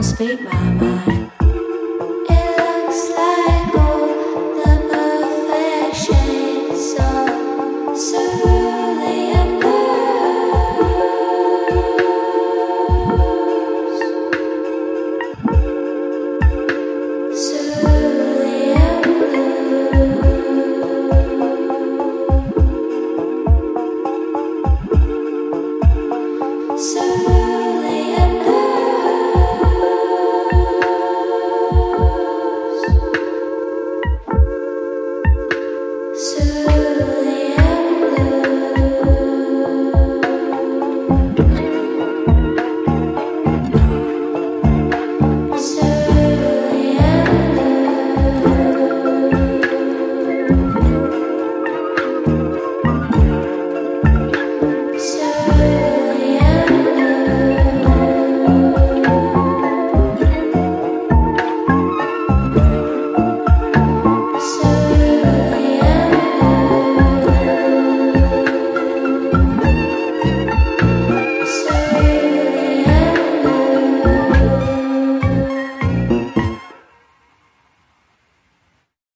don't speak my mind.